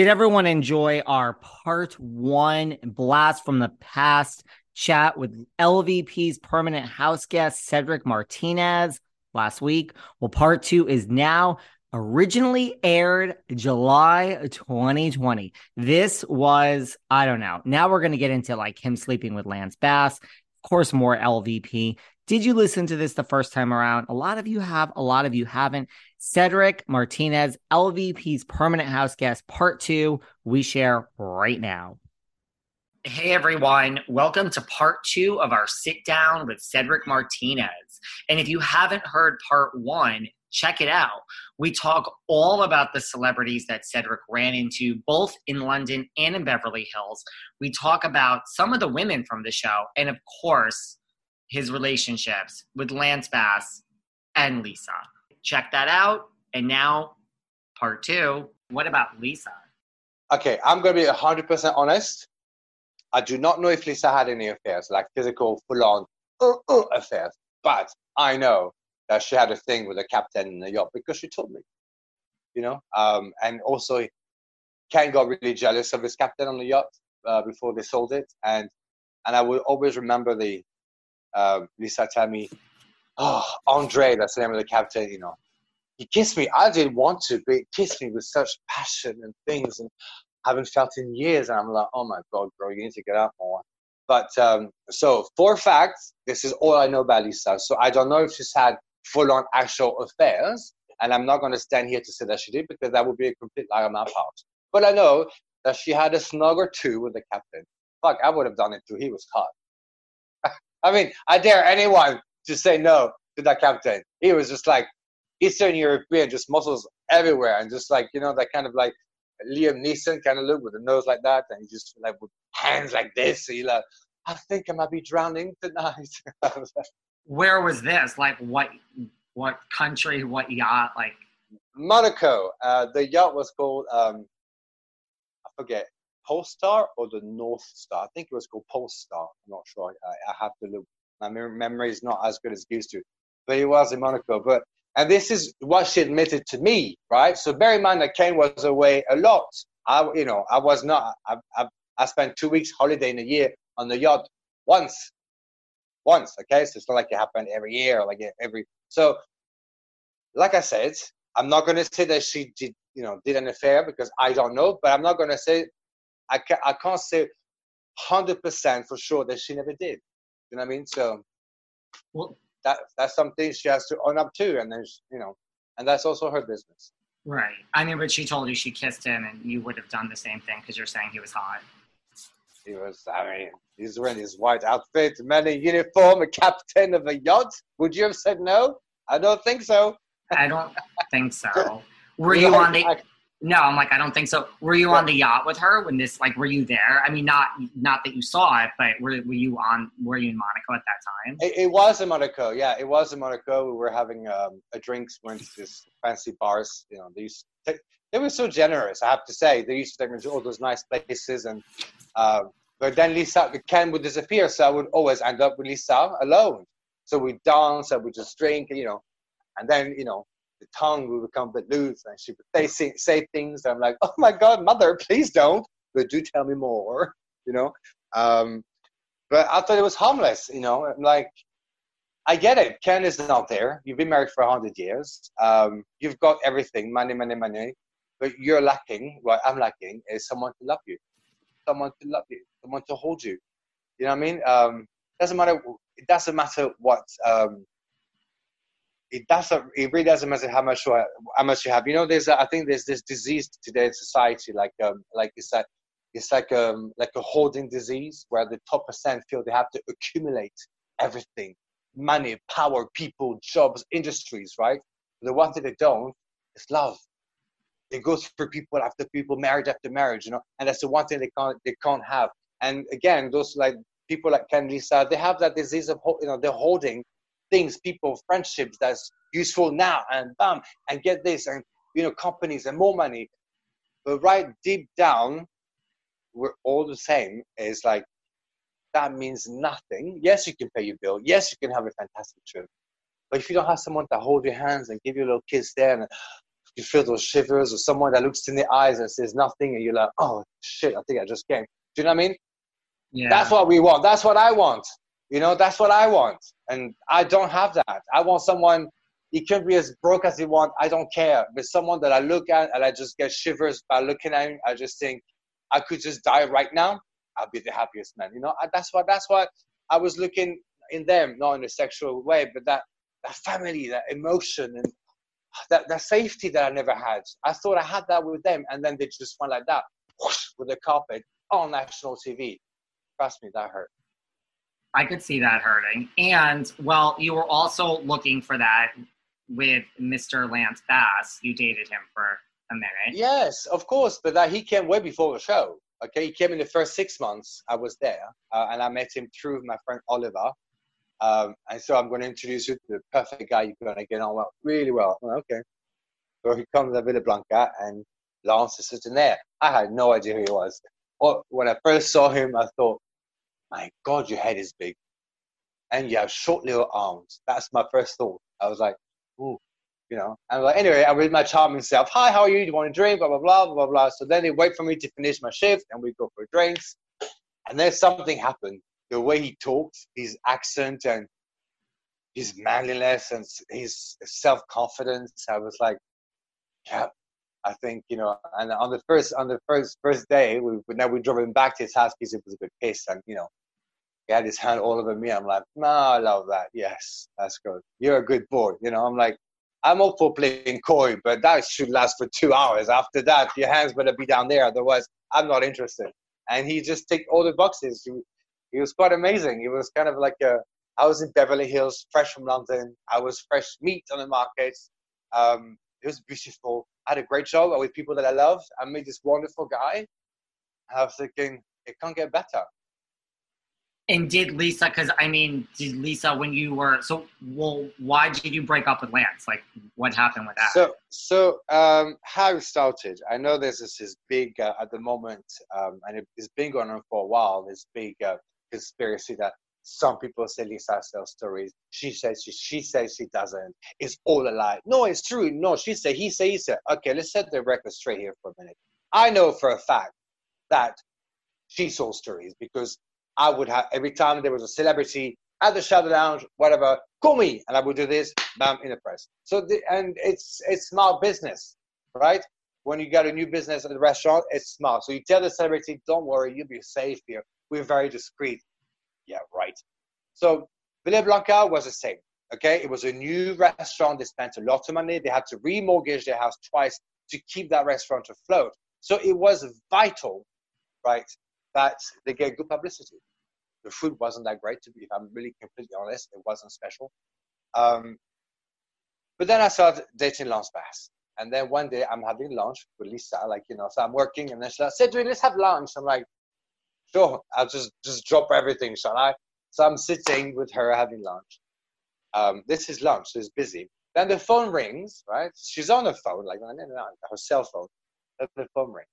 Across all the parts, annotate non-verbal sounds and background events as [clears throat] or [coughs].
Did everyone enjoy our part one blast from the past chat with LVP's permanent house guest, Cedric Martinez, last week? Well, part two is now originally aired July 2020. This was, I don't know. Now we're going to get into like him sleeping with Lance Bass. Of course, more LVP. Did you listen to this the first time around? A lot of you have, a lot of you haven't. Cedric Martinez, LVP's permanent house guest, part two, we share right now. Hey everyone, welcome to part two of our sit down with Cedric Martinez. And if you haven't heard part one, check it out. We talk all about the celebrities that Cedric ran into, both in London and in Beverly Hills. We talk about some of the women from the show, and of course, his relationships with Lance Bass and Lisa. Check that out. And now, part two. What about Lisa? Okay, I'm going to be 100% honest. I do not know if Lisa had any affairs, like physical, full on uh, uh, affairs. But I know that she had a thing with the captain in the yacht because she told me. You know, um, and also Ken got really jealous of his captain on the yacht uh, before they sold it, and and I will always remember the uh, Lisa tell me, oh, Andre, that's the name of the captain, you know, he kissed me. I didn't want to, but he kissed me with such passion and things and I haven't felt in years. And I'm like, oh my God, bro, you need to get out more. But um, so, for facts, this is all I know about Lisa. So I don't know if she's had full on actual affairs. And I'm not going to stand here to say that she did because that would be a complete lie on my part. But I know that she had a snug or two with the captain. Fuck, I would have done it too. He was hot. I mean, I dare anyone to say no to that captain. He was just like Eastern European, just muscles everywhere, and just like you know that kind of like Liam Neeson kind of look with a nose like that, and he just like with hands like this. He like, I think I might be drowning tonight. [laughs] Where was this? Like what? What country? What yacht? Like Monaco. Uh, the yacht was called um, I forget Polestar or the North Star. I think it was called Polestar. I'm not sure. I, I have to look. My memory is not as good as it used to, but it was in Monaco. But and this is what she admitted to me, right? So bear in mind that Ken was away a lot. I, you know, I was not. I, I, I spent two weeks holiday in a year on the yacht once, once. Okay, so it's not like it happened every year, like every. So, like I said, I'm not going to say that she did, you know, did an affair because I don't know, but I'm not going to say I, ca- I can't say 100% for sure that she never did. You know what I mean? So well, that that's something she has to own up to, and there's you know, and that's also her business. Right. I mean, but she told you she kissed him, and you would have done the same thing because you're saying he was hot. He was. I mean, he's wearing his white outfit, man in uniform, a captain of a yacht. Would you have said no? I don't think so. I don't think so. [laughs] Were you on the? No, I'm like, I don't think so. Were you on the yacht with her when this, like, were you there? I mean, not not that you saw it, but were, were you on, were you in Monaco at that time? It, it was in Monaco, yeah. It was in Monaco. We were having um, a drinks, went to this fancy bars. You know, they these they were so generous, I have to say. They used to take me to all those nice places. and uh, But then Lisa, Ken would disappear, so I would always end up with Lisa alone. So we dance, and we just drink, you know. And then, you know, the tongue will become a bit loose and she would say, say things I'm like, oh my God, mother, please don't, but do tell me more, you know. Um, but I thought it was harmless, you know. I'm like, I get it. Ken is not there. You've been married for 100 years. Um, you've got everything money, money, money. But you're lacking, what I'm lacking is someone to love you, someone to love you, someone to hold you. You know what I mean? Um, doesn't matter. It doesn't matter what um, it doesn't. It really doesn't matter how much how much you have. You know, there's a, I think there's this disease today in society, like um, like it's like it's like um like a hoarding disease where the top percent feel they have to accumulate everything, money, power, people, jobs, industries, right? The one thing they don't is love. It goes for people after people, marriage after marriage, you know, and that's the one thing they can't they can't have. And again, those like people like Ken Lisa, they have that disease of you know they're holding things, people, friendships that's useful now and bam, and get this and you know companies and more money. But right deep down, we're all the same. It's like that means nothing. Yes, you can pay your bill. Yes, you can have a fantastic trip. But if you don't have someone to hold your hands and give you a little kiss there and you feel those shivers or someone that looks in the eyes and says nothing and you're like, oh shit, I think I just came. Do you know what I mean? Yeah. That's what we want. That's what I want. You know, that's what I want. And I don't have that. I want someone, he can be as broke as he want. I don't care. But someone that I look at and I just get shivers by looking at him. I just think I could just die right now. I'll be the happiest man. You know, that's what, that's what I was looking in them, not in a sexual way, but that, that family, that emotion and that, that safety that I never had. I thought I had that with them. And then they just went like that whoosh, with the carpet on national TV. Trust me, that hurt. I could see that hurting. And well, you were also looking for that with Mr. Lance Bass. You dated him for a minute. Yes, of course, but that he came way before the show. Okay, he came in the first six months. I was there, uh, and I met him through my friend Oliver. Um, and so I'm going to introduce you to the perfect guy you're going to get on well, really well. okay. So he comes to Villa Blanca, and Lance is sitting there. I had no idea who he was. Well, when I first saw him, I thought, my God, your head is big. And you have short little arms. That's my first thought. I was like, ooh, you know. And like, anyway, I with my charming self, hi, how are you? Do you want a drink? Blah, blah, blah, blah, blah. So then they wait for me to finish my shift and we go for drinks. And then something happened. The way he talked, his accent and his manliness and his self confidence. I was like, yeah, I think you know. And on the first on the first first day, we now we drove him back to his house because it was a bit pissed, and you know, he had his hand all over me. I'm like, no, I love that. Yes, that's good. You're a good boy. You know, I'm like, I'm all for playing coy, but that should last for two hours. After that, your hands better be down there. Otherwise, I'm not interested. And he just ticked all the boxes. He, he was quite amazing. He was kind of like a, I was in Beverly Hills, fresh from London. I was fresh meat on the market. Um, it was beautiful. I had a great job with people that I loved. I met this wonderful guy. I was thinking, it can't get better. And did Lisa? Because I mean, did Lisa when you were so? Well, why did you break up with Lance? Like, what happened with that? So, so um, how it started? I know there's this, this big uh, at the moment, um, and it's been going on for a while. This big uh, conspiracy that some people say Lisa sells stories. She says she, she says she doesn't. It's all a lie. No, it's true. No, she said he said he said. Okay, let's set the record straight here for a minute. I know for a fact that she sold stories because I would have every time there was a celebrity at the Shadow Lounge, whatever, call me, and I would do this, bam, in the press. So the, and it's it's smart business, right? When you got a new business at the restaurant, it's smart. So you tell the celebrity, don't worry, you'll be safe here. We're very discreet. Yeah, right. So Villa Blanca was the same. Okay, it was a new restaurant. They spent a lot of money. They had to remortgage their house twice to keep that restaurant afloat. So it was vital, right, that they get good publicity. The food wasn't that great, to be, if I'm really completely honest. It wasn't special. Um, but then I started dating Lance Bass. And then one day I'm having lunch with Lisa, like, you know, so I'm working and then she said, let's have lunch. I'm like, sure, I'll just, just drop everything, shall I? So I'm sitting with her having lunch. Um, this is lunch, so it's busy. Then the phone rings, right? She's on the phone, like her cell phone. Then the phone rings.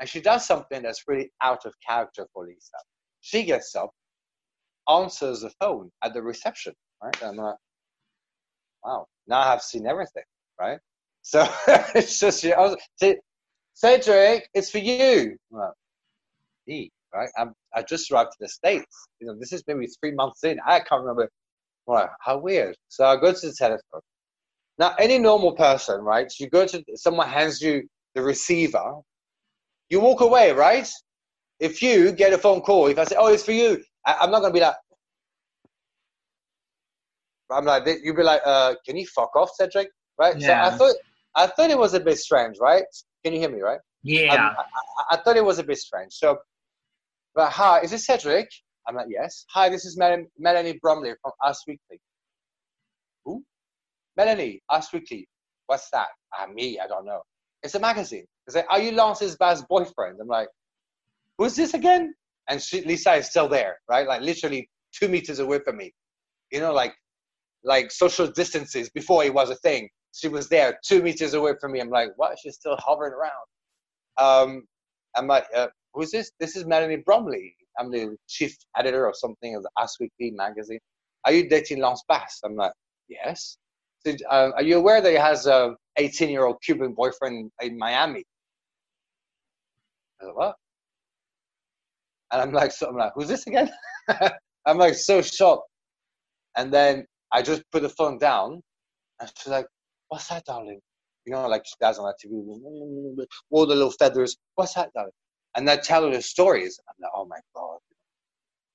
And she does something that's really out of character for Lisa. She gets up, answers the phone at the reception, right? I'm like, wow, now I've seen everything, right? So [laughs] it's just, you know, Cedric, it's for you. Like, me, right? I'm, I just arrived to the States. You know, this is maybe three months in. I can't remember. Wow, how weird. So I go to the telephone. Now, any normal person, right? You go to someone hands you the receiver, you walk away, right? If you get a phone call, if I say, oh, it's for you, I, am not going to be like, I'm like, you'd be like, uh, can you fuck off, Cedric? Right? Yeah. So I thought, I thought it was a bit strange, right? Can you hear me, right? Yeah. I, I, I thought it was a bit strange. So, but hi, is this Cedric? I'm like, yes. Hi, this is Mel- Melanie Bromley from Us Weekly. Who? Melanie, Us Weekly. What's that? Ah, me, I don't know. It's a magazine. It's like, are you Lance's best boyfriend? I'm like, who's this again? And she, Lisa is still there, right? Like literally two meters away from me. You know, like like social distances before it was a thing. She was there two meters away from me. I'm like, what? She's still hovering around. Um, I'm like, uh, who's this? This is Melanie Bromley. I'm the chief editor of something of the Us Weekly magazine. Are you dating Lance Bass? I'm like, yes. Uh, are you aware that he has a 18 year old Cuban boyfriend in Miami? I like, what? And I'm like, so I'm like, who's this again? [laughs] I'm like so shocked. And then I just put the phone down, and she's like, "What's that, darling?" You know, like she does on that TV, all the little feathers. What's that, darling? And I tell her the stories. I'm like, "Oh my god!"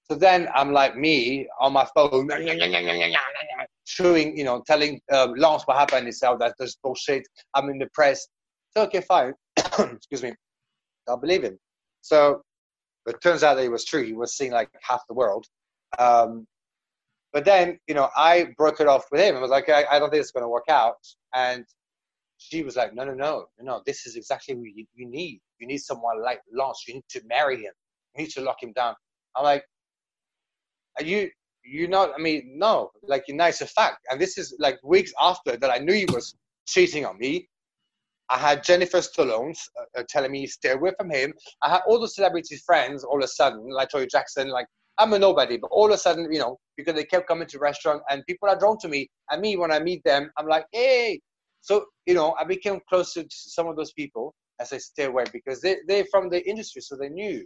So then I'm like me on my phone, [laughs] showing, you know, telling um, Lance what happened. He said, "That's just bullshit." I'm in the press. So okay, fine. [coughs] Excuse me. I'll believe him. So, it turns out that it was true. He was seeing like half the world. Um, but then, you know, I broke it off with him. I was like, I, I don't think it's going to work out. And she was like, no, no, no, no, this is exactly what you, you need. You need someone like Lance. You need to marry him. You need to lock him down. I'm like, are you, you not, I mean, no, like, you know, it's a fact. And this is like weeks after that I knew he was cheating on me. I had Jennifer Stallone uh, telling me stay away from him. I had all the celebrities friends all of a sudden, like Toya Jackson, like I'm a nobody, but all of a sudden, you know, because they kept coming to restaurant and people are drawn to me. And me, when I meet them, I'm like, hey. So, you know, I became close to some of those people as I stay away because they, they're from the industry, so they knew.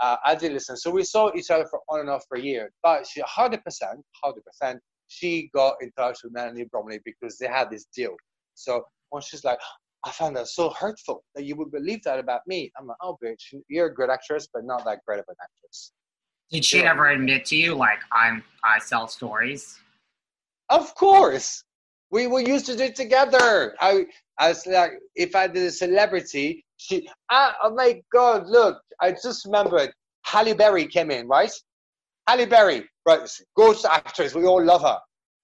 Uh, I did listen. So we saw each other for on and off for a year. But she 100%, 100%, she got in touch with Melanie Bromley because they had this deal. So when she's like, I found that so hurtful that you would believe that about me. I'm like, oh, bitch, you're a good actress, but not that great of an actress. Did she Yeah. ever admit to you like I'm I sell stories? Of course, we we used to do it together. I I was like, if I did a celebrity, she. Ah, oh my God! Look, I just remembered. Halle Berry came in, right? Halle Berry, right? Ghost actress. We all love her.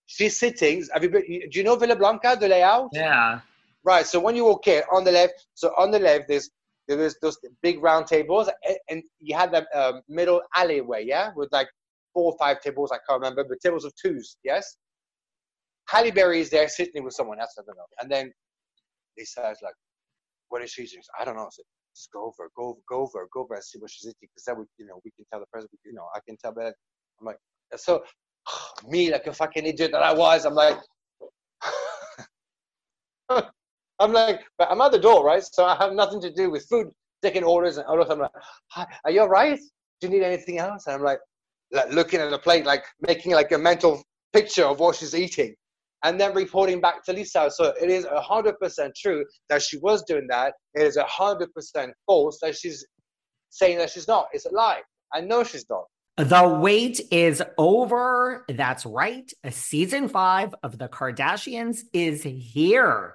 She's sitting. Have you been, do you know Villa Blanca, the layout? Yeah. Right. So when you walk in on the left, so on the left there's there was those big round tables, and, you had that um, middle alleyway, yeah, with like four or five tables. I can't remember, but tables of twos, yes. Halle Berry is there sitting with someone else. I don't know. And then Lisa is like, "What is she?" doing?" "I don't know." Said, "Just go over, go over, go over, go over and see what she's eating, because then we, you know, we can tell the president. You know, I can tell that. I'm like, so [sighs] me like a fucking idiot that I was. I'm like. [laughs] I'm like, but I'm at the door, right? So I have nothing to do with food, taking orders, and all of them. Like, Hi, are you all right? Do you need anything else? And I'm like, like looking at the plate, like making like a mental picture of what she's eating, and then reporting back to Lisa. So it is hundred percent true that she was doing that. It is hundred percent false that she's saying that she's not. It's a lie. I know she's not. The wait is over. That's right. Season five of The Kardashians is here.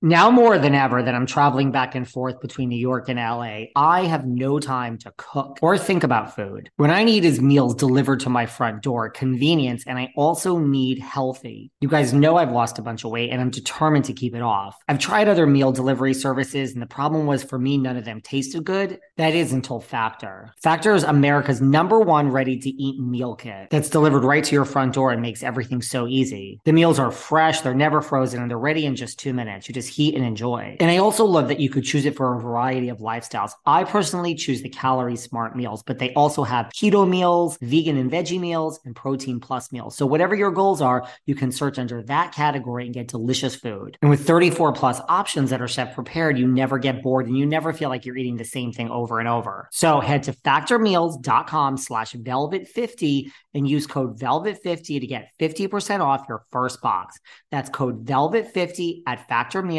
Now more than ever that I'm traveling back and forth between New York and LA, I have no time to cook or think about food. What I need is meals delivered to my front door, convenience, and I also need healthy. You guys know I've lost a bunch of weight and I'm determined to keep it off. I've tried other meal delivery services and the problem was for me, none of them tasted good. That is until Factor. Factor is America's number one ready to eat meal kit that's delivered right to your front door and makes everything so easy. The meals are fresh, they're never frozen, and they're ready in just two minutes. You just heat and enjoy. And I also love that you could choose it for a variety of lifestyles. I personally choose the calorie smart meals, but they also have keto meals, vegan and veggie meals, and protein plus meals. So whatever your goals are, you can search under that category and get delicious food. And with 34 plus options that are chef prepared, you never get bored and you never feel like you're eating the same thing over and over. So head to factormeals.com slash velvet50 and use code velvet50 to get 50% off your first box. That's code velvet50 at factormeals.com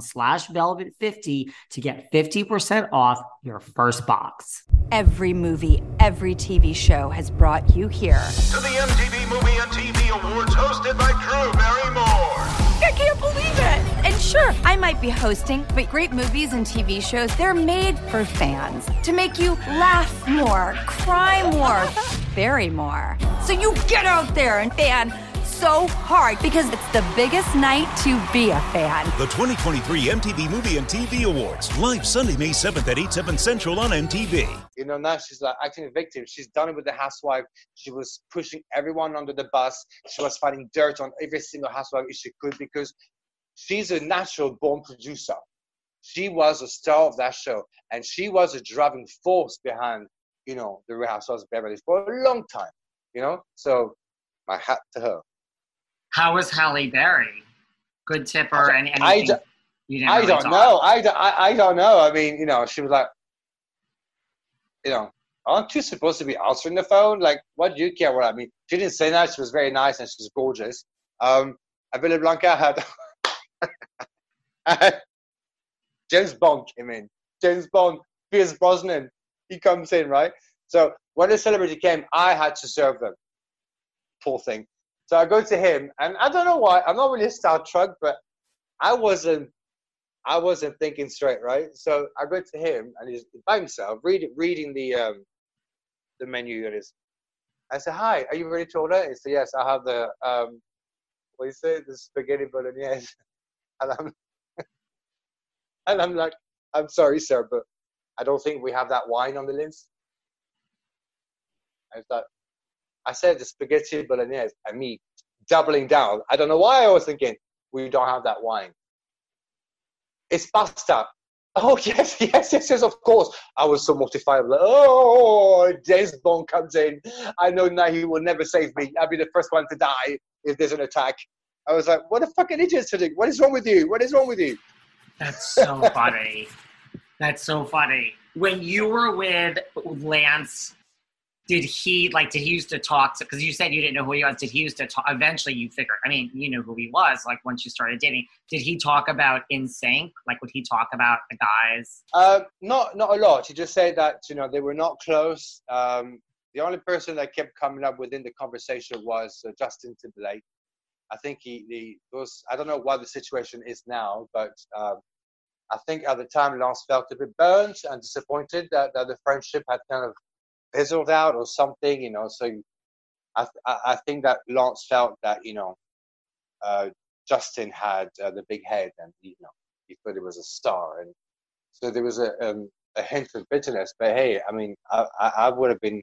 slash velvet50 to get 50% off your first box. Every movie, every TV show has brought you here. To the MTV Movie and TV Awards hosted by Drew Barrymore. I can't believe it. And sure, I might be hosting, but great movies and TV shows, they're made for fans to make you laugh more, cry more, [laughs] very more. So you get out there and fan so hard because it's the biggest night to be a fan. The 2023 MTV Movie and TV Awards, live Sunday, May 7th at 8, 7 Central on MTV. You know, now she's like acting a victim. She's done it with the housewife. She was pushing everyone under the bus. She was finding dirt on every single housewife if she could because she's a natural born producer. She was a star of that show, and she was a driving force behind, you know, the Real Housewives of Beverly Hills for a long time. You know, so my hat to her. How was Halle Berry? Good tipper and anything? I, do, you didn't I really don't know. I, do- I, I don't know. I mean, you know, she was like, you know, aren't you supposed to be answering the phone? Like, what do you care what I mean? She didn't say that. She was very nice and she's gorgeous. Um, Avila Blanca had, had [laughs] James Bond came in. James Bond, Pierce Brosnan, he comes in, right? So when the celebrity came, I had to serve them. Poor thing. So I go to him, and I don't know why. I'm not really a starstruck, but I wasn't. I wasn't thinking straight, right? So I go to him, and he's by himself, reading reading the um, the menu. It is. I said, "Hi, are you ready to order?" He said, "Yes, I have the um, what do you say, the spaghetti bolognese." [laughs] And I'm [laughs] and I'm like, "I'm sorry, sir, but I don't think we have that wine on the list." I thought, I said the spaghetti bolognese, and me doubling down. I don't know why I was thinking we don't have that wine. It's pasta. Oh [laughs] yes, yes, yes, yes. Of course. I was so mortified. Like, oh, James Bond comes in. I know now he will never save me. I'll be the first one to die if there's an attack. I was like, what a fucking idiot, Cedric. What is wrong with you? What is wrong with you? That's so funny. That's so funny. When you were with Lance, did he like? Did he used to talk to? Because you said you didn't know who he was. Did he used to talk? Eventually, you figured. I mean, you knew who he was. Like once you started dating, did he talk about 'NSYNC? Like would he talk about the guys? Uh, not not a lot. He just said that you know they were not close. Um, the only person that kept coming up within the conversation was uh, Justin Timberlake. I think he, was. I don't know what the situation is now, but um, I think at the time Lance felt a bit burnt and disappointed that, that the friendship had kind of fizzled out or something. You know, so I I, think that Lance felt that you know uh, Justin had uh, the big head and you know he thought he was a star and so there was a um, a hint of bitterness. But hey, I mean, I, I, I would have been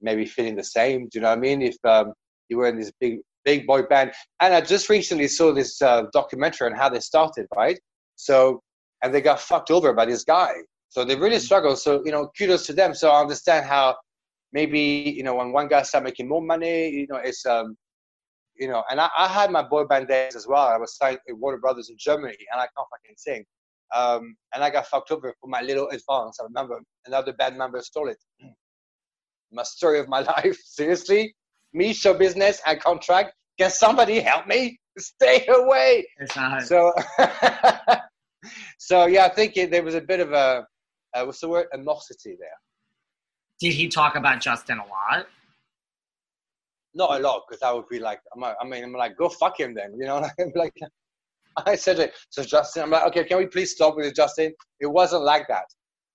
maybe feeling the same. Do you know what I mean? If um, you were in this big big boy band, and I just recently saw this uh, documentary on how they started, right? So, and they got fucked over by this guy. So they really struggle. So you know, kudos to them. So I understand how maybe you know when one guy start making more money, you know, it's um, you know, and I, I had my boy band days as well. I was signed with Warner Brothers in Germany, and I can't fucking sing. Um, and I got fucked over for my little advance. I remember another band member stole it. [clears throat] My story of my [laughs] life. Seriously, me show business and contract. Can somebody help me? Stay away. So, [laughs] So yeah, I think it, there was a bit of a uh, what's the word animosity there. Did he talk about Justin a lot? Not a lot, because I would be like, I mean, I'm like, go fuck him then, you know. [laughs] I'm like, I said it. So Justin, I'm like, okay, can we please stop with it, Justin? It wasn't like that.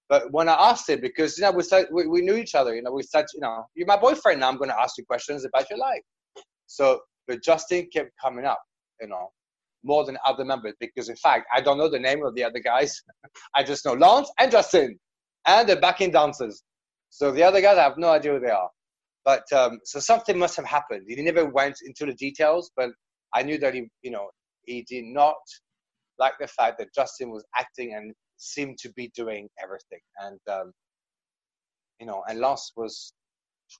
But when I asked him, because you know we, started, we, we knew each other, you know, we said, you know, you're my boyfriend now. I'm going to ask you questions about your life. So, but Justin kept coming up, you know, more than other members because, in fact, I don't know the name of the other guys. [laughs] I just know Lance and Justin, and the backing dancers. So the other guys, I have no idea who they are. But um, so something must have happened. He never went into the details, but I knew that he, you know, he did not like the fact that Justin was acting and seemed to be doing everything. And, um, you know, and Lance was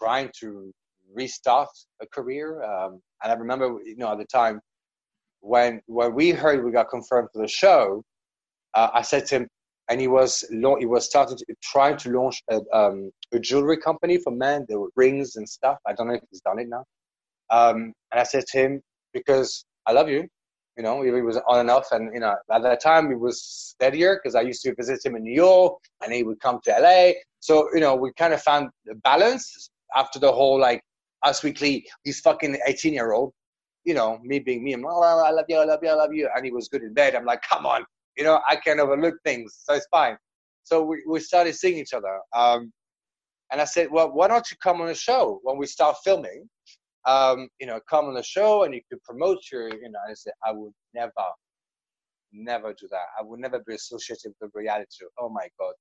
trying to restart a career. Um, and I remember, you know, at the time when when we heard we got confirmed for the show, uh, I said to him, and he was he was starting to, trying to launch a, um, a jewelry company for men. There were rings and stuff. I don't know if he's done it now. Um, and I said to him, because I love you, you know, he was on and off. And, you know, at that time he was steadier because I used to visit him in New York and he would come to LA. So, you know, we kind of found balance after the whole, like, Us Weekly, he's fucking 18 year old, you know, me being me, I'm like, oh, I love you, I love you, I love you. And he was good in bed. I'm like, come on, you know, I can overlook things. So it's fine. So we, we started seeing each other. Um, and I said, well, why don't you come on the show when we start filming? um, you know, come on the show and you could promote your, you know, I said, I would never, never do that. I would never be associated with reality. Oh my God.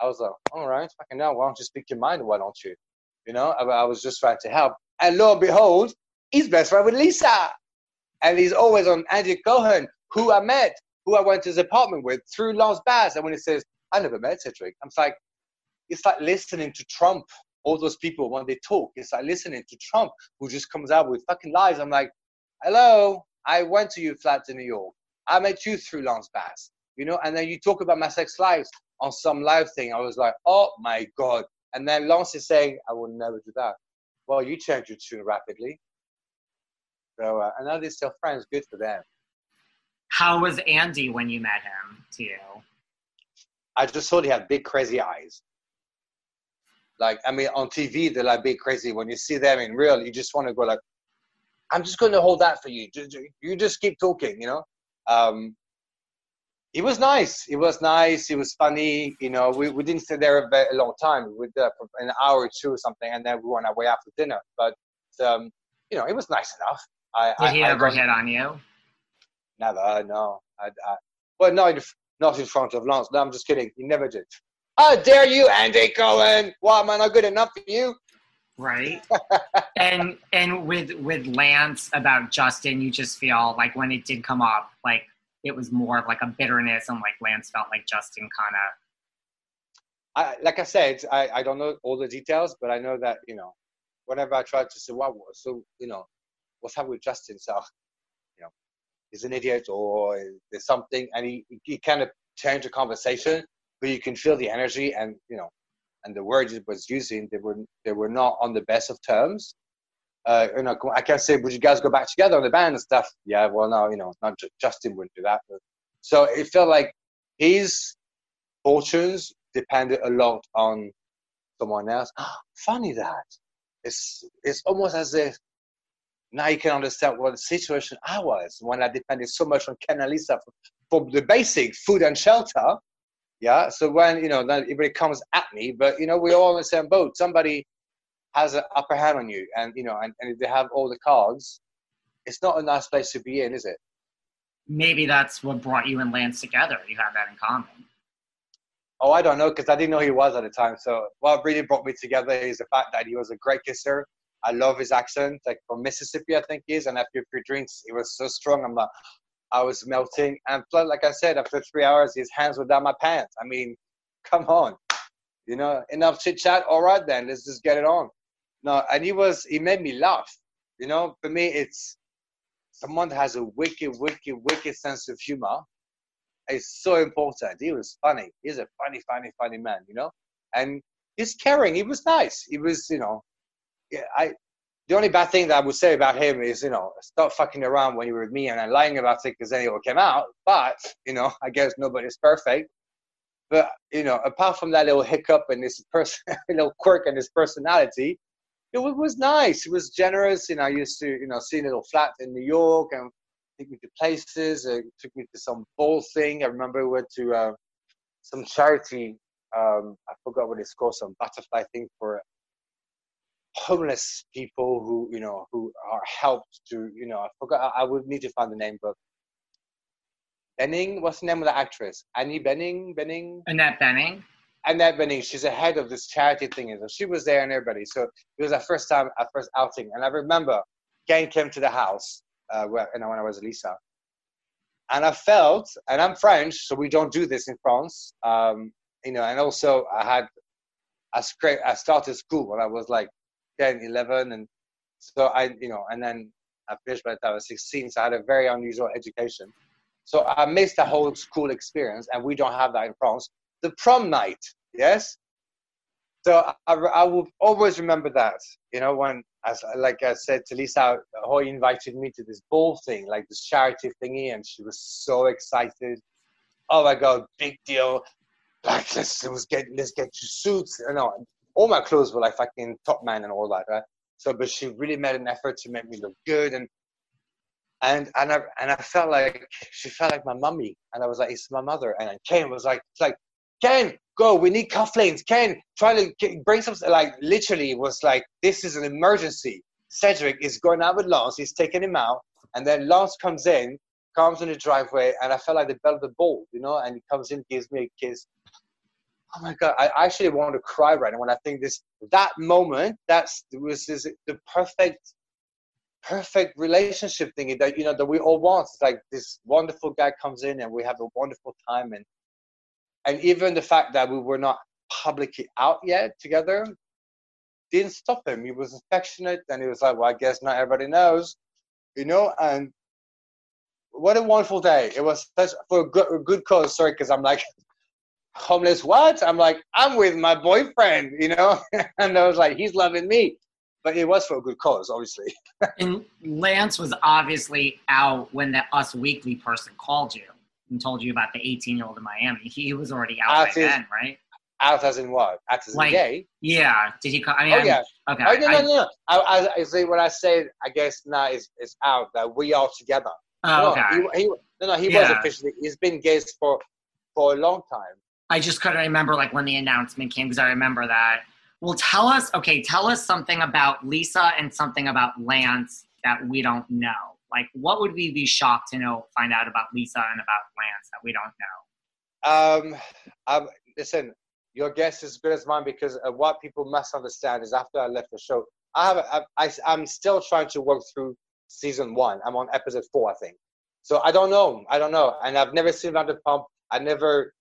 I was like, all right, fucking now, why don't you speak your mind? Why don't you? You know, I, I was just trying to help. And lo and behold, he's best friend with Lisa. And he's always on Andy Cohen, who I met, who I went to his apartment with through Lance Bass. And when he says, I never met Cedric, I'm like, it's like listening to Trump all those people when they talk, it's like listening to Trump who just comes out with fucking lies. I'm like, hello, I went to your flat in New York. I met you through Lance Bass, you know, and then you talk about my sex lives on some live thing. I was like, oh my God. And then Lance is saying, I will never do that. Well, you changed your tune rapidly. So, uh, and now they're still friends. Good for them. How was Andy when you met him to you? I just thought he had big, crazy eyes. Like, I mean, on TV, they're like big crazy. When you see them in real, you just want to go like, I'm just going to hold that for you. You just keep talking, you know? Um, he was nice. He was nice. He was funny. You know, we, we didn't stay there a, very, a long time. We were there for an hour or two or something, and then we went our way after dinner. But, um, you know, it was nice enough. I, Did I, he I ever hit on you? Never, no. I, I, well, not, not in front of Lance. No, I'm just kidding. He never did. How dare you, Andy Cohen? Why am I not good enough for you? Right. [laughs] and and with with Lance about Justin, you just feel like when it did come up, like it was more of like a bitterness, and like Lance felt like Justin kind of. I, like I said, I, I don't know all the details, but I know that you know, whenever I tried to say what was so you know, what's happening with Justin, so you know, he's an idiot or there's something, and he he kind of changed the conversation but you can feel the energy and you know and the words it was using they were they were not on the best of terms. Uh, you know i can't say would you guys go back together on the band and stuff? Yeah well no you know not justin wouldn't do that but, so it felt like his fortunes depended a lot on someone else. [gasps] Funny that. It's it's almost as if now you can understand what the situation I was when I depended so much on Ken and Lisa for, for the basic food and shelter yeah. So when you know, then everybody comes at me, but you know, we're all in the same boat. Somebody has an upper hand on you, and you know, and, and if they have all the cards, it's not a nice place to be in, is it? Maybe that's what brought you and Lance together. You have that in common. Oh, I don't know because I didn't know he was at the time. So what really brought me together is the fact that he was a great kisser. I love his accent, like from Mississippi, I think he is. And after a few drinks, he was so strong. I'm like, I was melting. And plus, like I said, after three hours, his hands were down my pants. I mean, [laughs] come on. You know, enough chit chat. All right, then, let's just get it on. No, and he was, he made me laugh. You know, for me, it's someone that has a wicked, wicked, wicked sense of humor. It's so important. He was funny. He's a funny, funny, funny man, you know? And he's caring. He was nice. He was, you know, I, the only bad thing that I would say about him is, you know, stop fucking around when you were with me and then lying about it because then it will come out. But, you know, [laughs] I guess nobody's perfect. But, you know, apart from that little hiccup and this person, [laughs] little quirk and his personality, it was nice. It was generous. You know, I used to, you know, see a little flat in New York and take me to places. It took me to some ball thing. I remember we went to uh, some charity. Um, I forgot what it's called, some butterfly thing for homeless people who you know who are helped to you know I forgot I, I would need to find the name but Bening what's the name of the actress? Annie Benning Bening Annette Bening. Annette Bening she's the head of this charity thing and so she was there and everybody so it was our first time our first outing and I remember Ken came to the house uh, where, you know, when I was Lisa and I felt and I'm French so we don't do this in France um, you know and also I had I started school when I was like 10, 11. And so I, you know, and then I finished by the time I was 16. So I had a very unusual education. So I missed the whole school experience, and we don't have that in France. The prom night, yes. So I, I will always remember that, you know, when, as like I said to Lisa, he invited me to this ball thing, like this charity thingy, and she was so excited. Oh my God, big deal! Like let's let's get let's get you suits. You know, all my clothes were like fucking Topman and all that, right? So, but she really made an effort to make me look good, and and and I and I felt like she felt like my mummy, and I was like, it's my mother, and Ken was like, it's like, Ken, go, we need cufflinks, Ken, try to bring some, like literally was like, this is an emergency. Cedric is going out with Lance, he's taking him out, and then Lance comes in, comes in the driveway, and I felt like the bell of the ball, you know, and he comes in, gives me a kiss, oh my god, I actually want to cry right now when I think this that moment. That's was this, the perfect, perfect relationship thing that you know that we all want. It's like this wonderful guy comes in and we have a wonderful time, and and even the fact that we were not publicly out yet together didn't stop him. He was affectionate, and he was like, "Well, I guess not everybody knows," you know, and. What a wonderful day! It was such for a good, a good cause. Sorry, because I'm like [laughs] homeless what? I'm like, I'm with my boyfriend, you know? [laughs] and I was like, he's loving me. But it was for a good cause, obviously. [laughs] and Lance was obviously out when the Us Weekly person called you and told you about the 18 year old in Miami. He was already out, out by is, then, right? Out as in what? Out as like, in gay? Yeah. Did he call? I mean, oh, yeah. Okay. Oh, no, no, no. I, I, I say what I say, I guess now is, is out that we are together. Oh, okay. No, he, he, no, no, he yeah. was officially, he's been gay for, for a long time. I just couldn't remember like when the announcement came because I remember that. Well, tell us, okay, tell us something about Lisa and something about Lance that we don't know. Like, what would we be shocked to know, find out about Lisa and about Lance that we don't know? Um, um listen, your guess is as good as mine because uh, what people must understand is after I left the show, I have, I, I'm still trying to work through season one. I'm on episode four, I think. So I don't know. I don't know. And I've never seen Vanderpump. I never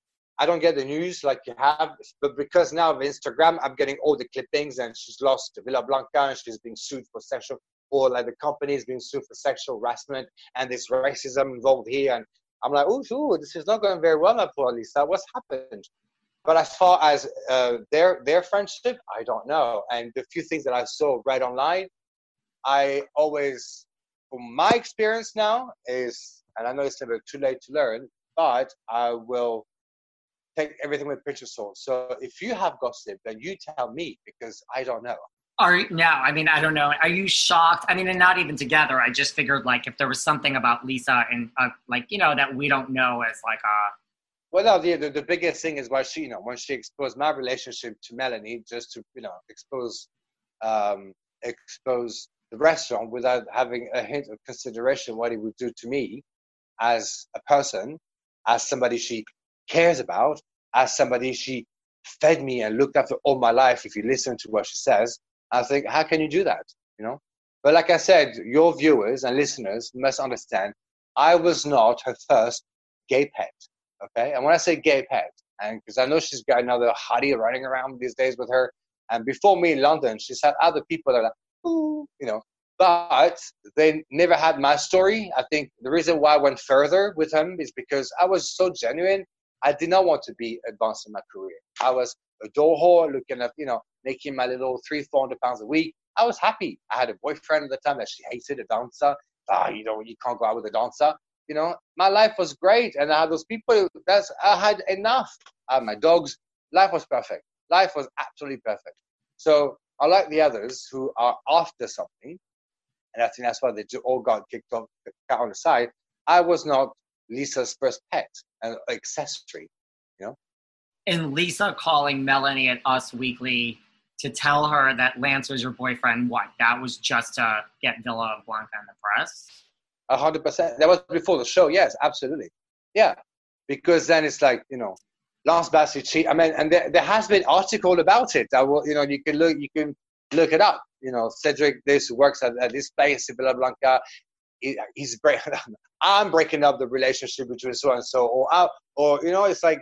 I don't get the news like you have, but because now of Instagram, I'm getting all the clippings, and she's lost Villa Blanca, and she's being sued for sexual, or like the company is being sued for sexual harassment, and there's racism involved here, and I'm like, oh, ooh, this is not going very well, my poor Lisa. What's happened? But as far as uh, their their friendship, I don't know. And the few things that I saw right online, I always, from my experience now, is, and I know it's never too late to learn, but I will take everything with a pinch of salt. So if you have gossip, then you tell me because I don't know. Are you, no, I mean I don't know. Are you shocked? I mean, and not even together. I just figured like if there was something about Lisa and uh, like you know that we don't know as like a. Uh, well, no, the, the, the biggest thing is why she, you know, when she exposed my relationship to Melanie, just to you know expose, um, expose the restaurant without having a hint of consideration what it would do to me as a person, as somebody she cares about as somebody she fed me and looked after all my life if you listen to what she says i think how can you do that you know? But like i said your viewers and listeners must understand i was not her first gay pet okay? And when i say gay pet and because i know she's got another hottie running around these days with her and before me in london she's had other people that are like Ooh, you know? But they never had my story. I think the reason why I went further with him is because I was so genuine I did not want to be advanced in my career. I was a door whore looking at, you know, making my little three, four hundred pounds a week. I was happy. I had a boyfriend at the time that she hated a dancer. Ah, you know, you can't go out with a dancer. You know, my life was great, and I had those people. That's I had enough. I had my dogs. Life was perfect. Life was absolutely perfect. So unlike the others who are after something, and I think that's why they all got kicked off, cut on the side. I was not Lisa's first pet, an accessory, you know. And Lisa calling Melanie at Us Weekly to tell her that Lance was your boyfriend. What? That was just to get Villa Blanca in the press. A hundred percent. That was before the show. Yes, absolutely. Yeah, because then it's like you know, Lance Bassey cheat. I mean, and there, there has been article about it. I will, you know, you can look, you can look it up. You know, Cedric, this works at, at this place Villa Blanca. He, he's breaking. [laughs] I'm breaking up the relationship between so and so, or out, or you know, it's like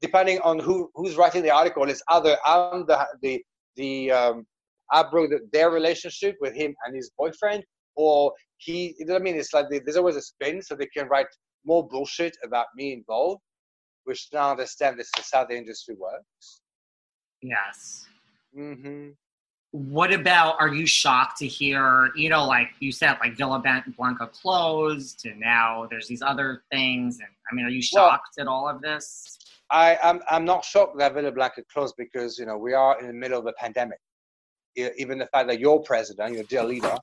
depending on who who's writing the article, it's either I'm the the the um, I broke the, their relationship with him and his boyfriend, or he. You know what I mean? It's like there's always a spin, so they can write more bullshit about me involved, which now understand this is how the industry works. Yes. Mm-hmm. What about? Are you shocked to hear? You know, like you said, like Villa Blanca closed, and now there's these other things. And I mean, are you shocked well, at all of this? I, I'm, I'm not shocked that Villa Blanca closed because, you know, we are in the middle of a pandemic. Even the fact that your president, your dear leader,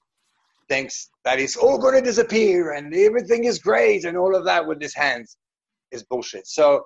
thinks that it's all going to disappear and everything is great and all of that with his hands is bullshit. So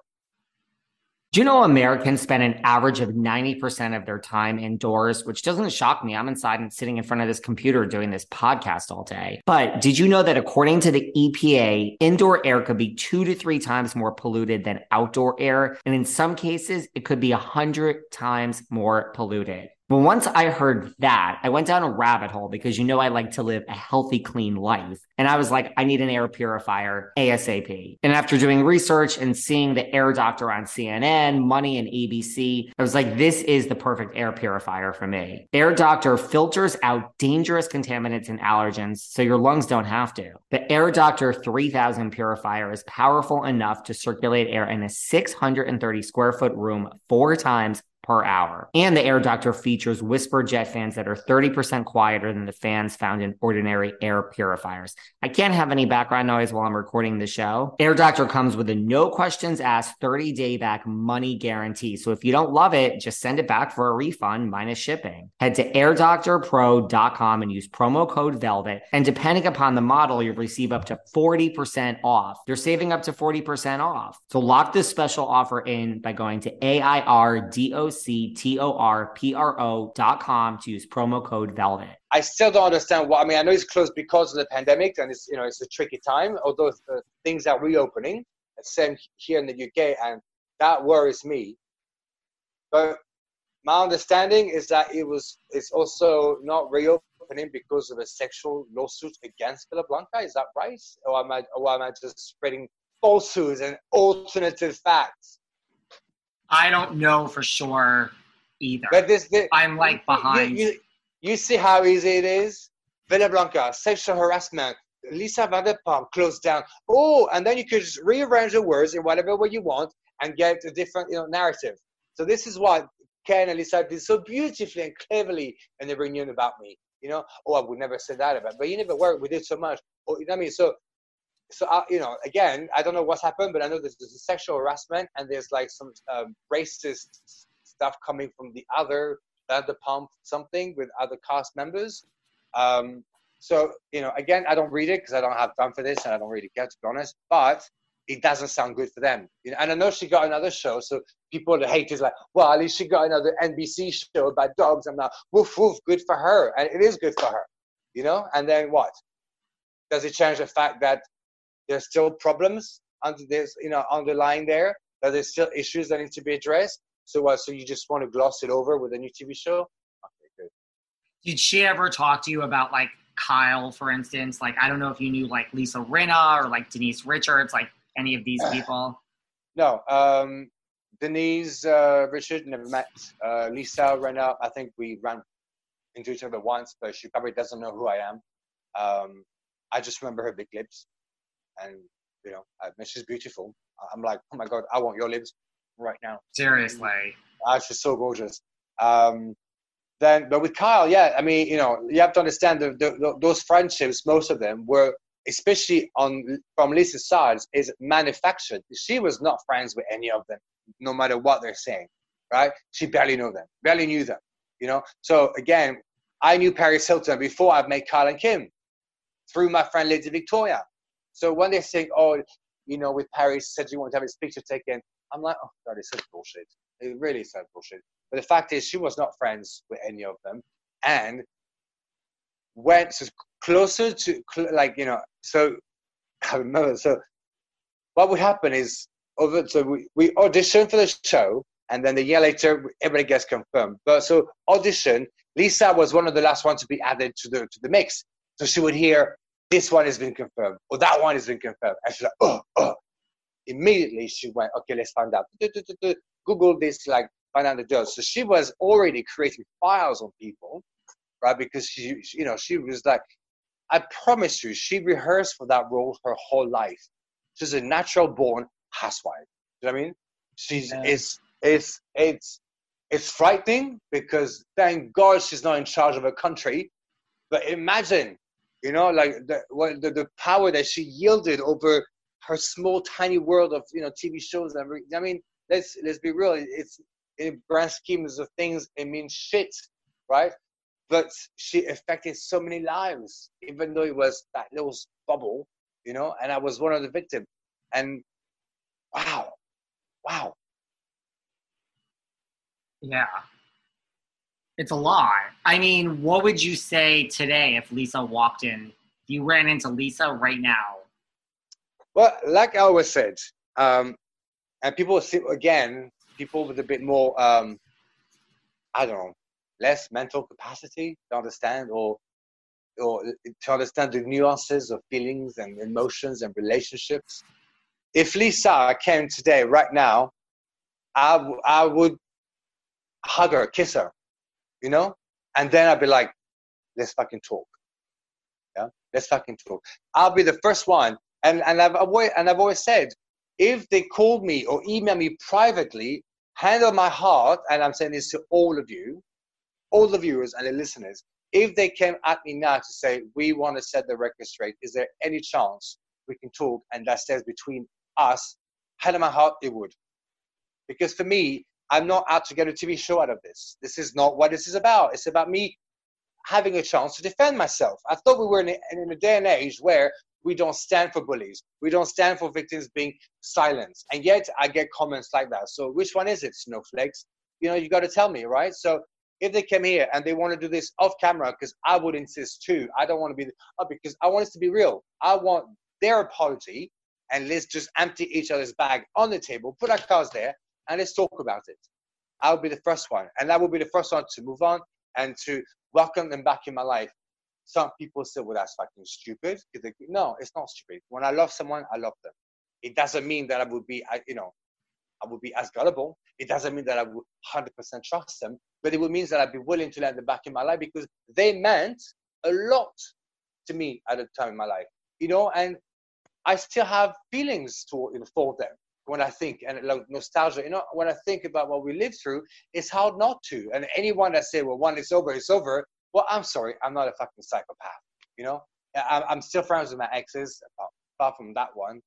do you know Americans spend an average of 90% of their time indoors, which doesn't shock me. I'm inside and sitting in front of this computer doing this podcast all day. But did you know that according to the EPA, indoor air could be two to three times more polluted than outdoor air? And in some cases, it could be a hundred times more polluted. But once I heard that, I went down a rabbit hole because you know I like to live a healthy, clean life. And I was like, I need an air purifier ASAP. And after doing research and seeing the air doctor on CNN, Money, and ABC, I was like, this is the perfect air purifier for me. Air Doctor filters out dangerous contaminants and allergens so your lungs don't have to. The Air Doctor 3000 purifier is powerful enough to circulate air in a 630 square foot room four times per hour. And the Air Doctor features whisper jet fans that are 30% quieter than the fans found in ordinary air purifiers. I can't have any background noise while I'm recording the show. Air Doctor comes with a no questions asked 30 day back money guarantee. So if you don't love it, just send it back for a refund minus shipping. Head to airdoctorpro.com and use promo code VELVET. And depending upon the model, you'll receive up to 40% off. You're saving up to 40% off. So lock this special offer in by going to AIRDOC C-T-O-R-P-R-O dot com to use promo code Velvet. I still don't understand why. I mean, I know it's closed because of the pandemic and it's, you know, it's a tricky time, although the things are reopening, same here in the UK, and that worries me. But my understanding is that it was, it's also not reopening because of a sexual lawsuit against Villa Blanca. Is that right? Or am I, or am I just spreading falsehoods and alternative facts? I don't know for sure either. But this, this I'm like behind. You, you, you, see how easy it is? Villa Blanca, sexual harassment. Lisa Vanderpump closed down. Oh, and then you could just rearrange the words in whatever way you want and get a different you know, narrative. So this is what Ken and Lisa did so beautifully and cleverly in the reunion about me. You know, oh, I would never say that about, but you never worked. We did so much. Oh, you know what I mean? So so uh, you know again i don't know what's happened but i know there's, there's sexual harassment and there's like some um, racist stuff coming from the other the pump something with other cast members. Um, so you know again i don't read it because i don't have time for this and i don't really care to be honest but it doesn't sound good for them. You know and i know she got another show so people that hate is like well at least she got another nbc show about dogs. I'm like woof woof good for her and it is good for her you know? And then what? Does it change the fact that there's still problems under this, you know, underlying there. That there's still issues that need to be addressed. So, uh, so you just want to gloss it over with a new TV show? Okay, good. Did she ever talk to you about like Kyle, for instance? Like, I don't know if you knew like Lisa Rinna or like Denise Richards, like any of these [sighs] people. no, um, Denise uh, Richard never met. Uh, Lisa Rinna, I think we ran into each other once, but she probably doesn't know who I am. Um, I just remember her big lips and you know, she's beautiful. I'm like, oh my god, I want your lips right now. Seriously, ah, she's so gorgeous. Um, then, but with Kyle, yeah, I mean, you know, you have to understand the, the, those friendships. Most of them were, especially on from Lisa's side, is manufactured. She was not friends with any of them, no matter what they're saying, right? She barely knew them, barely knew them, you know. So again, I knew Paris Hilton before I met Kyle and Kim through my friend Lady Victoria. So when they say, "Oh, you know, with Paris said you want to have his picture taken," I'm like, "Oh God, it's such bullshit." It really is such bullshit. But the fact is, she was not friends with any of them, and went closer to like you know. So I remember. So what would happen is over. So we, we auditioned for the show, and then the year later, everybody gets confirmed. But so audition, Lisa was one of the last ones to be added to the to the mix. So she would hear this one has been confirmed or that one has been confirmed, and she's like, oh, oh. Immediately she went, okay, let's find out. Google this, like find out the details. So she was already creating files on people, right? Because she, you know, she was like, I promise you, she rehearsed for that role her whole life. She's a natural born housewife. You know what I mean? She's yeah. it's it's it's it's frightening because thank God she's not in charge of a country. But imagine, you know, like the what the, the power that she yielded over her small tiny world of you know TV shows. And I mean, let's let's be real. It's in grand schemes of things, it means shit, right? But she affected so many lives, even though it was that little bubble, you know. And I was one of the victims. And wow, wow. Yeah. It's a lot. I mean, what would you say today if Lisa walked in? If you ran into Lisa right now? Well, like I always said, um, and people see again people with a bit more um, I don't know less mental capacity to understand or or to understand the nuances of feelings and emotions and relationships. If Lisa came today, right now, I, w- I would hug her, kiss her, you know, and then I'd be like, let's fucking talk. Yeah, let's fucking talk. I'll be the first one, and and I've always and I've always said, if they called me or email me privately, hand on my heart, and I'm saying this to all of you, all the viewers and the listeners, if they came at me now to say, we want to set the record straight, is there any chance we can talk and that stays between us? Hand on my heart, it would. Because for me, I'm not out to get a TV show out of this. This is not what this is about. It's about me having a chance to defend myself. I thought we were in a, in a day and age where we don't stand for bullies. We don't stand for victims being silenced. And yet I get comments like that. So which one is it, snowflakes? You know, you got to tell me, right? So if they came here and they want to do this off camera, because I would insist too. I don't want to be, oh, because I want it to be real. I want their apology and let's just empty each other's bag on the table, put our cards there, and let's talk about it. I'll be the first one. And that will be the first one to move on and to welcome them back in my life some people say, well, that's fucking stupid. No, it's not stupid. When I love someone, I love them. It doesn't mean that I would be, you know, I would be as gullible. It doesn't mean that I would 100% trust them, but it would mean that I'd be willing to let them back in my life because they meant a lot to me at a time in my life, you know, and I still have feelings to, you know, for them when I think and like nostalgia, you know, when I think about what we lived through, it's hard not to. And anyone that say, well, one it's over, it's over, well, I'm sorry, I'm not a fucking psychopath. You know, I'm, I'm still friends with my exes, apart, apart from that one.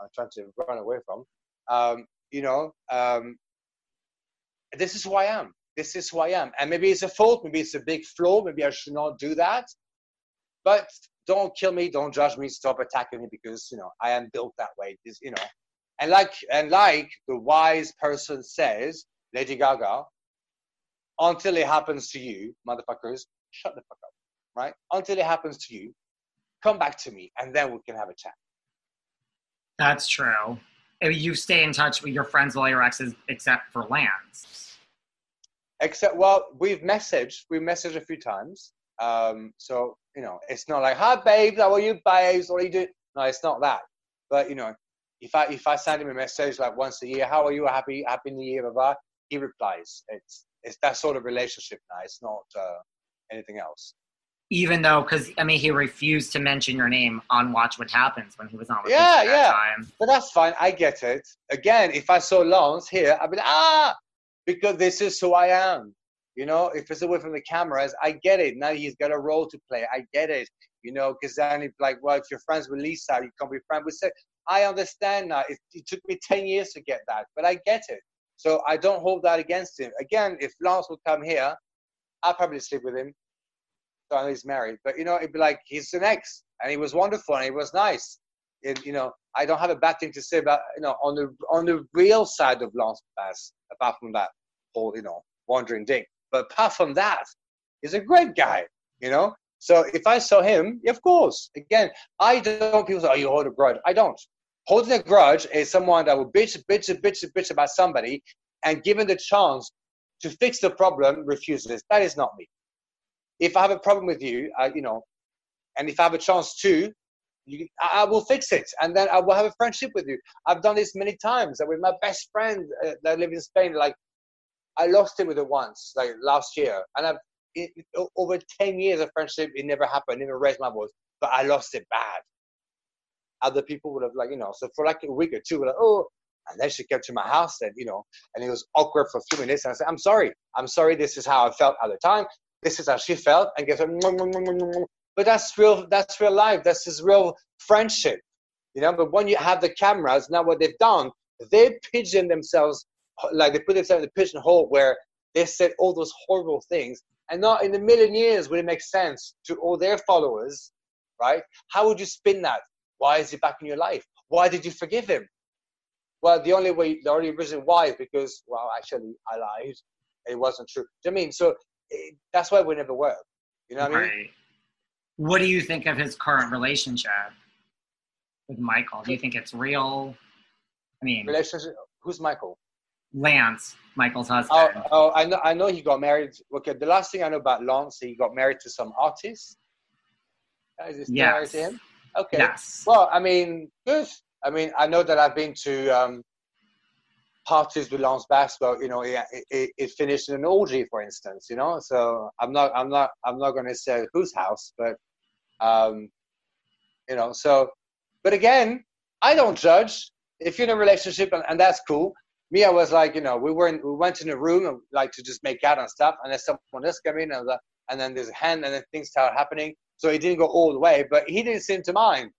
I'm trying to run away from. Um, you know, um, this is who I am. This is who I am. And maybe it's a fault. Maybe it's a big flaw. Maybe I should not do that. But don't kill me. Don't judge me. Stop attacking me because you know I am built that way. This, you know, and like and like the wise person says, Lady Gaga, until it happens to you, motherfuckers, shut the fuck up, right? Until it happens to you, come back to me, and then we can have a chat. That's true. You stay in touch with your friends all your exes, except for Lance. Except, well, we've messaged. We messaged a few times. Um, so you know, it's not like, "Hi, babes, how are you, babes? What are you doing?" No, it's not that. But you know, if I if I send him a message like once a year, "How are you? Happy Happy New Year?" Blah, blah, he replies. It's it's that sort of relationship now. It's not. Uh, anything else. Even though, because I mean, he refused to mention your name on Watch What Happens when he was on. Yeah, yeah. Time. But that's fine. I get it. Again, if I saw Lance here, I'd be like, ah, because this is who I am. You know, if it's away from the cameras, I get it. Now he's got a role to play. I get it. You know, because then it's like, well, if you're friends with Lisa, you can't be friends with. Sarah. I understand now. It, it took me ten years to get that, but I get it. So I don't hold that against him. Again, if Lance would come here, I'd probably sleep with him. So I know he's married, but you know, it'd be like he's an ex, and he was wonderful, and he was nice. It, you know, I don't have a bad thing to say about you know on the on the real side of Lance Bass, apart from that whole you know wandering dick. But apart from that, he's a great guy. You know, so if I saw him, of course. Again, I don't. People say, "Oh, you hold a grudge." I don't. Holding a grudge is someone that will bitch, bitch, bitch, bitch about somebody, and given the chance to fix the problem, refuses. That is not me. If I have a problem with you, I, you know, and if I have a chance to, you, I, will fix it, and then I will have a friendship with you. I've done this many times. With my best friend uh, that lives in Spain, like I lost him with it once, like last year, and I've it, over ten years of friendship, it never happened. never raised my voice, but I lost it bad. Other people would have like you know, so for like a week or two, like oh, and then she came to my house, and you know, and it was awkward for a few minutes. And I said, I'm sorry, I'm sorry. This is how I felt at the time. This is how she felt, and guess what? But that's real. That's real life. That's his real friendship, you know. But when you have the cameras, now what they've done, they pigeon themselves, like they put themselves in the pigeonhole where they said all those horrible things, and not in a million years would it make sense to all their followers, right? How would you spin that? Why is he back in your life? Why did you forgive him? Well, the only way, the only reason why is because, well, actually, I lied. It wasn't true. Do you know I mean? So it, that's why we never work. You know what right. I mean? What do you think of his current relationship with Michael? Do you think it's real? I mean, relationship. Who's Michael? Lance, Michael's husband. Oh, oh, I know. I know he got married. Okay, the last thing I know about Lance, he got married to some artist. Is this yes. married to him? Okay. Yes. Well, I mean, good. I mean, I know that I've been to um, parties with Lance Bass. But you know, it, it, it, finished in an orgy, for instance. You know, so I'm not, I'm not, I'm not going to say whose house, but um, you know, so. But again, I don't judge. If you're in a relationship and, and that's cool, me, I was like, you know, we were in, we went in a room and like to just make out and stuff, and then someone else came in, and, and then there's a hand, and then things started happening. So he didn't go all the way, but he didn't seem to mind.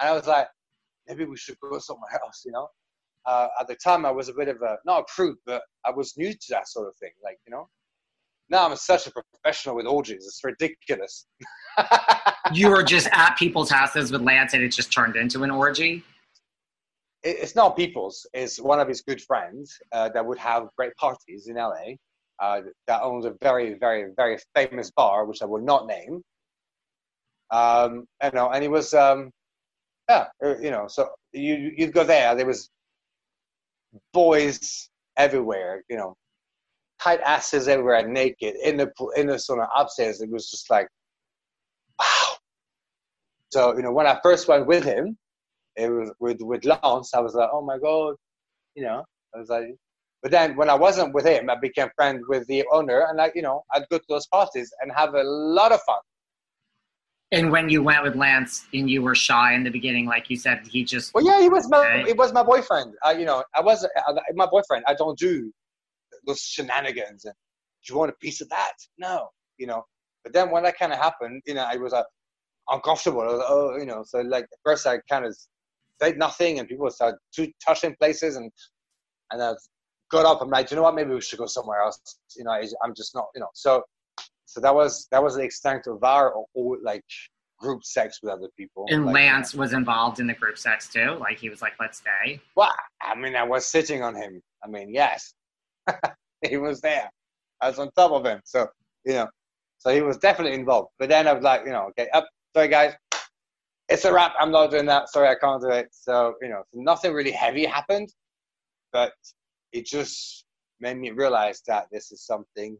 And I was like, maybe we should go somewhere else, you know. Uh, at the time, I was a bit of a not a prude, but I was new to that sort of thing, like you know. Now I'm such a professional with orgies; it's ridiculous. [laughs] you were just at people's houses with Lance, and it just turned into an orgy it's not people's. It's one of his good friends uh, that would have great parties in LA. Uh, that owns a very, very, very famous bar, which I will not name. Um, you know, and he was, um, yeah, uh, you know, so you you'd go there. There was boys everywhere, you know, tight asses everywhere, naked in the in the of upstairs. It was just like, wow. So you know, when I first went with him, it was with with Lance. I was like, oh my god, you know. I was like, but then when I wasn't with him, I became friends with the owner, and like you know, I'd go to those parties and have a lot of fun. And when you went with Lance and you were shy in the beginning, like you said, he just well, yeah, he was my it was my boyfriend. I, you know, I was uh, my boyfriend. I don't do those shenanigans. And do you want a piece of that? No, you know. But then when that kind of happened, you know, I was uh, uncomfortable. I was, oh, you know, so like at first I kind of said nothing, and people started to touching places, and and I got up. I'm like, you know what? Maybe we should go somewhere else. You know, I'm just not, you know. So so that was that was the extent of our like group sex with other people. And like, Lance was involved in the group sex too. Like he was like, "Let's stay." Well, I mean, I was sitting on him. I mean, yes, [laughs] he was there. I was on top of him. So you know, so he was definitely involved. But then I was like, you know, okay, up, sorry guys, it's a wrap. I'm not doing that. Sorry, I can't do it. So, you know, nothing really heavy happened, but it just made me realize that this is something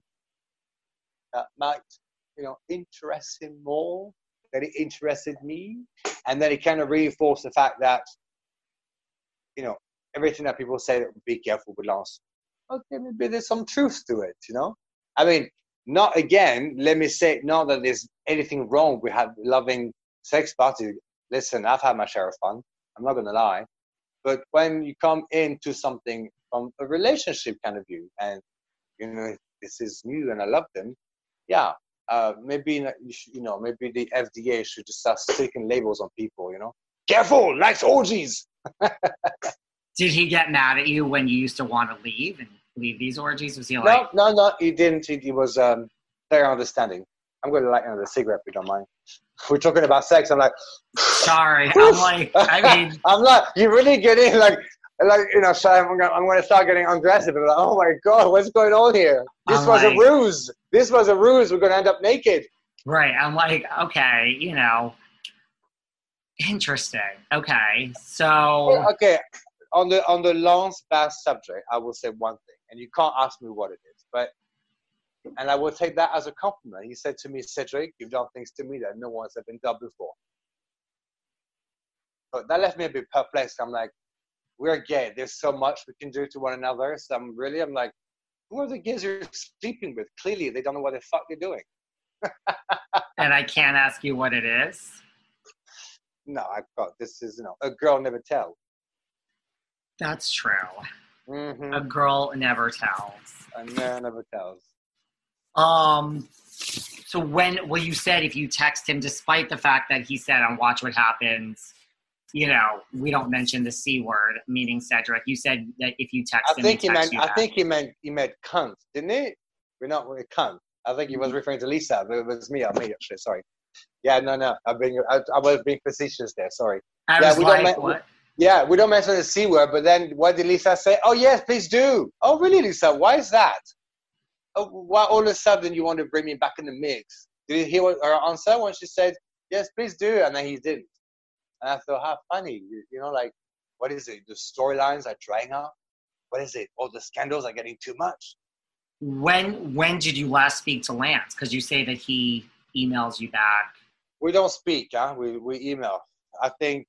that might, you know, interest him more, that it interested me. And then it kind of reinforced the fact that, you know, everything that people say that be careful with Lance. Okay, maybe there's some truth to it, you know? I mean, not again, let me say, not that there's anything wrong with having loving sex party. Listen, I've had my share of fun. I'm not going to lie. But when you come into something from a relationship kind of view, and you know, this is new and I love them, yeah, uh, maybe you, know maybe the FDA should just start sticking labels on people. You know, careful, likes orgies. [laughs] Did he get mad at you when you used to want to leave and leave these orgies? Was he like? No, no, no. He didn't. He, he was um, very understanding. I'm going to light another cigarette if you don't mind. We're talking about sex. I'm like, [sighs] sorry. I'm like, [laughs] I mean, I'm like, you really get in like, like you know. So I'm going, I'm going to start getting aggressive. I'm like, oh my god, what's going on here? This I'm was like, a ruse. This was a ruse. We're going to end up naked. Right. I'm like, okay, you know, interesting. Okay, so okay, on the on the last bad subject, I will say one thing, and you can't ask me what it is, but and I will take that as a compliment. He said to me, Cedric, you've done things to me that no one's ever done before. But that left me a bit perplexed. I'm like, we're gay. There's so much we can do to one another. So I'm really, I'm like, who are the gays you're sleeping with? Clearly, they don't know what the fuck they're doing. [laughs] and I can't ask you what it is. No, I've got this. Is you know, a girl never tells. That's true. Mm-hmm. A girl never tells. A man never tells. Um. So when well, you said if you text him, despite the fact that he said on Watch What Happens, you know, we don't mention the c word, meaning Cedric. You said that if you text I him, think he, meant. I think he meant he meant cunt, didn't he? We're not really cunt. I think he was mm-hmm. referring to Lisa, but it was me. I'm me actually. Sorry. Yeah, no, no. I've been. I, I was being facetious there. Sorry. I yeah, we like, don't. What? Yeah, we don't mention the C word, but then what did Lisa say? Oh, yes, please do. Oh, really, Lisa? Why is that? Oh, why all of a sudden you want to bring me back in the mix? Did you hear her answer when she said, yes, please do? And then he didn't. And I thought, how funny. You, know, like, what is it? The storylines are drying up? What is it? All the scandals are getting too much. When when did you last speak to Lance? Because you say that he emails you back. We don't speak, huh? We, we email. I think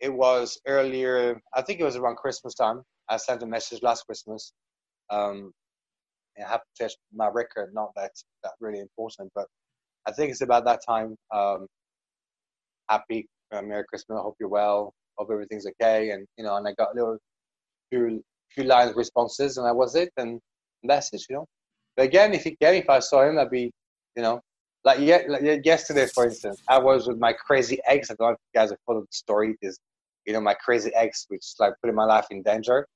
it was earlier. I think it was around Christmas time. I sent a message last Christmas. Um, I have to test my record. Not that that really important, but I think it's about that time. Um, happy uh, Merry Christmas. I hope you're well. Hope everything's okay. And you know, and I got a little few few lines responses, and that was it. And that's it. You know. But again, if again, if I saw him, I'd be, you know, like, yeah, like yesterday, for instance, I was with my crazy ex. I don't know if you guys have followed the story. Is you know my crazy ex, which like putting my life in danger.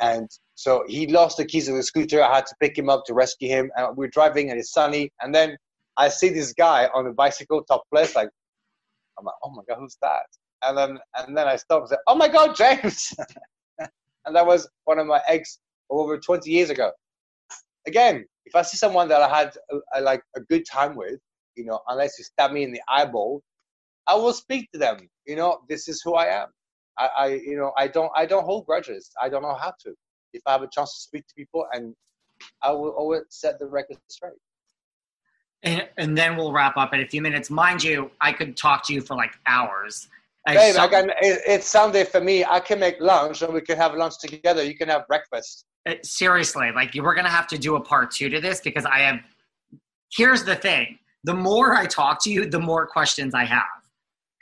And so he lost the keys of the scooter. I had to pick him up to rescue him. And we're driving, and it's sunny. And then I see this guy on a bicycle, topless. Like I'm like, oh my god, who's that? And then and then I stop and say, oh my god, James. [laughs] and that was one of my ex over 20 years ago. Again, if I see someone that I had a, a, like a good time with, you know, unless you stab me in the eyeball, I will speak to them. You know, this is who I am. I, I, you know, I don't, I don't hold grudges. I don't know how to. If I have a chance to speak to people, and I will always set the record straight. And, and then we'll wrap up in a few minutes. Mind you, I could talk to you for like hours. Babe, I can, it, it's Sunday for me. I can make lunch, and we can have lunch together. You can have breakfast. Uh, seriously, like we're gonna have to do a part two to this because I have. Here's the thing: the more I talk to you, the more questions I have.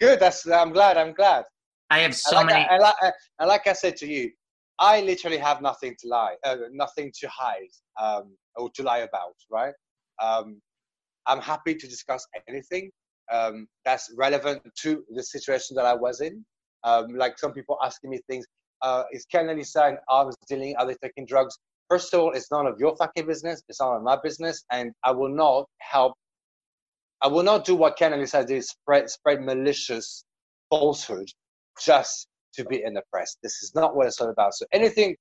Good. That's. I'm glad. I'm glad. I have so like, many. I, like, and like I said to you, I literally have nothing to lie, uh, nothing to hide, um, or to lie about. Right. Um, I'm happy to discuss anything um, that's relevant to the situation that I was in. Um, like some people asking me things uh, is Kennedy saying I was dealing, are they taking drugs? First of all, it's none of your fucking business. It's none of my business, and I will not help. I will not do what said is spread spread malicious falsehood just to be in the press. This is not what it's all about. So anything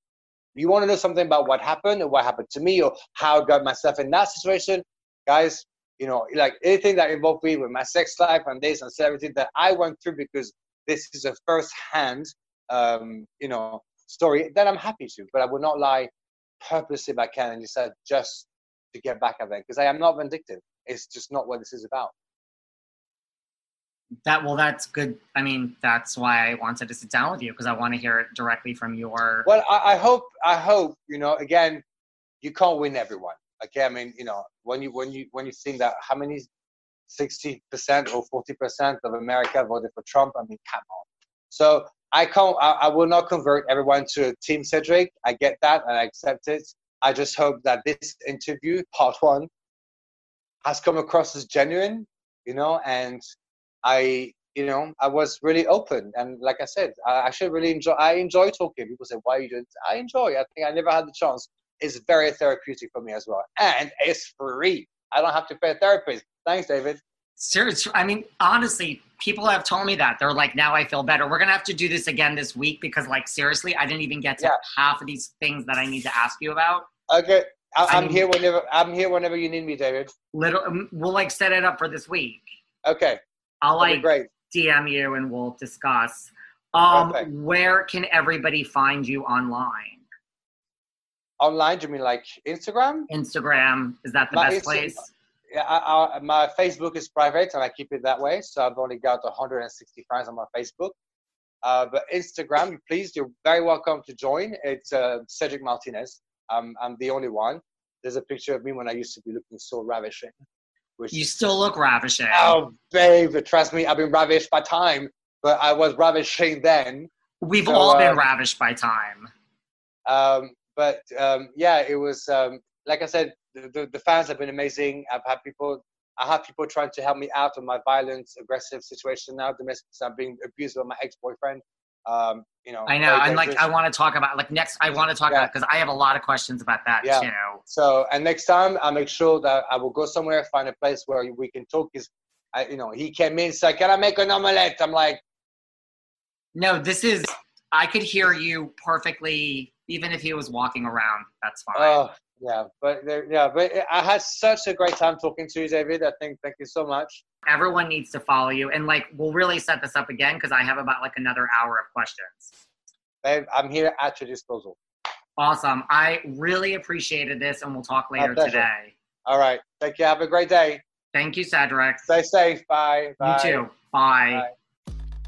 you want to know something about what happened or what happened to me or how I got myself in that situation, guys, you know, like anything that involved me with my sex life and this and everything that I went through because this is a first hand um, you know, story, then I'm happy to. But I would not lie purposely by Ken and said just to get back at them because I am not vindictive. It's just not what this is about. That well, that's good. I mean, that's why I wanted to sit down with you because I want to hear it directly from your. Well, I, I hope. I hope you know. Again, you can't win everyone. Okay, I mean, you know, when you when you when you think that how many sixty percent or forty percent of America voted for Trump, I mean, come on. So I can't. I, I, will not convert everyone to Team Cedric. I get that and I accept it. I just hope that this interview, part one, has come across as genuine, you know, and I, you know, I was really open. And like I said, I actually really enjoy, I enjoy talking. People say, why are you doing this? I enjoy I think I never had the chance. It's very therapeutic for me as well. And it's free. I don't have to pay a therapist. Thanks, David. Seriously, I mean, honestly, people have told me that. They're like, now I feel better. We're going to have to do this again this week because, like, seriously, I didn't even get to Yeah. half of these things that I need to ask you about. Okay. I, mean- here whenever I'm here whenever you need me, David. Little, um, we'll like set it up for this week. Okay. I'll That'd like. DM you and we'll discuss. Um, Perfect. where can everybody find you online? Online, do you mean like Instagram? Instagram is that the My best Insta- place? Yeah, I, I, my Facebook is private and I keep it that way. So I've only got 160 friends on my Facebook. Uh, but Instagram, please, you're very welcome to join. It's uh, Cedric Martinez. Um, I'm the only one. There's a picture of me when I used to be looking so ravishing. Which You still look ravishing. oh, babe, trust me, I've been ravished by time, but I was ravishing then. We've so, all been um, ravished by time. Um, but um, yeah, it was um, like I said, the, the, the fans have been amazing. I've had people, I have people trying to help me out of my violent, aggressive situation now. Domestic, I'm being abused by my ex-boyfriend. Um, you know, I know. I'm like. I want to talk about like next. I want to talk Yeah. about because I have a lot of questions about that Yeah. too. So, and next time I make sure that I will go somewhere, find a place where we can talk. Is, you know, he came in, said, "Can I make an omelette? I'm like, No, this is. I could hear you perfectly, even if he was walking around. That's fine. "Oh, yeah." But yeah, but I had such a great time talking to you, David. I think, thank you so much. Everyone needs to follow you, and like, we'll really set this up again because I have about like another hour of questions. Babe, I'm here at your disposal. Awesome. I really appreciated this, and we'll talk later today. All right. Take care. Have a great day. Thank you, Cedric. Stay safe. Bye. Bye. You too. Bye. Bye.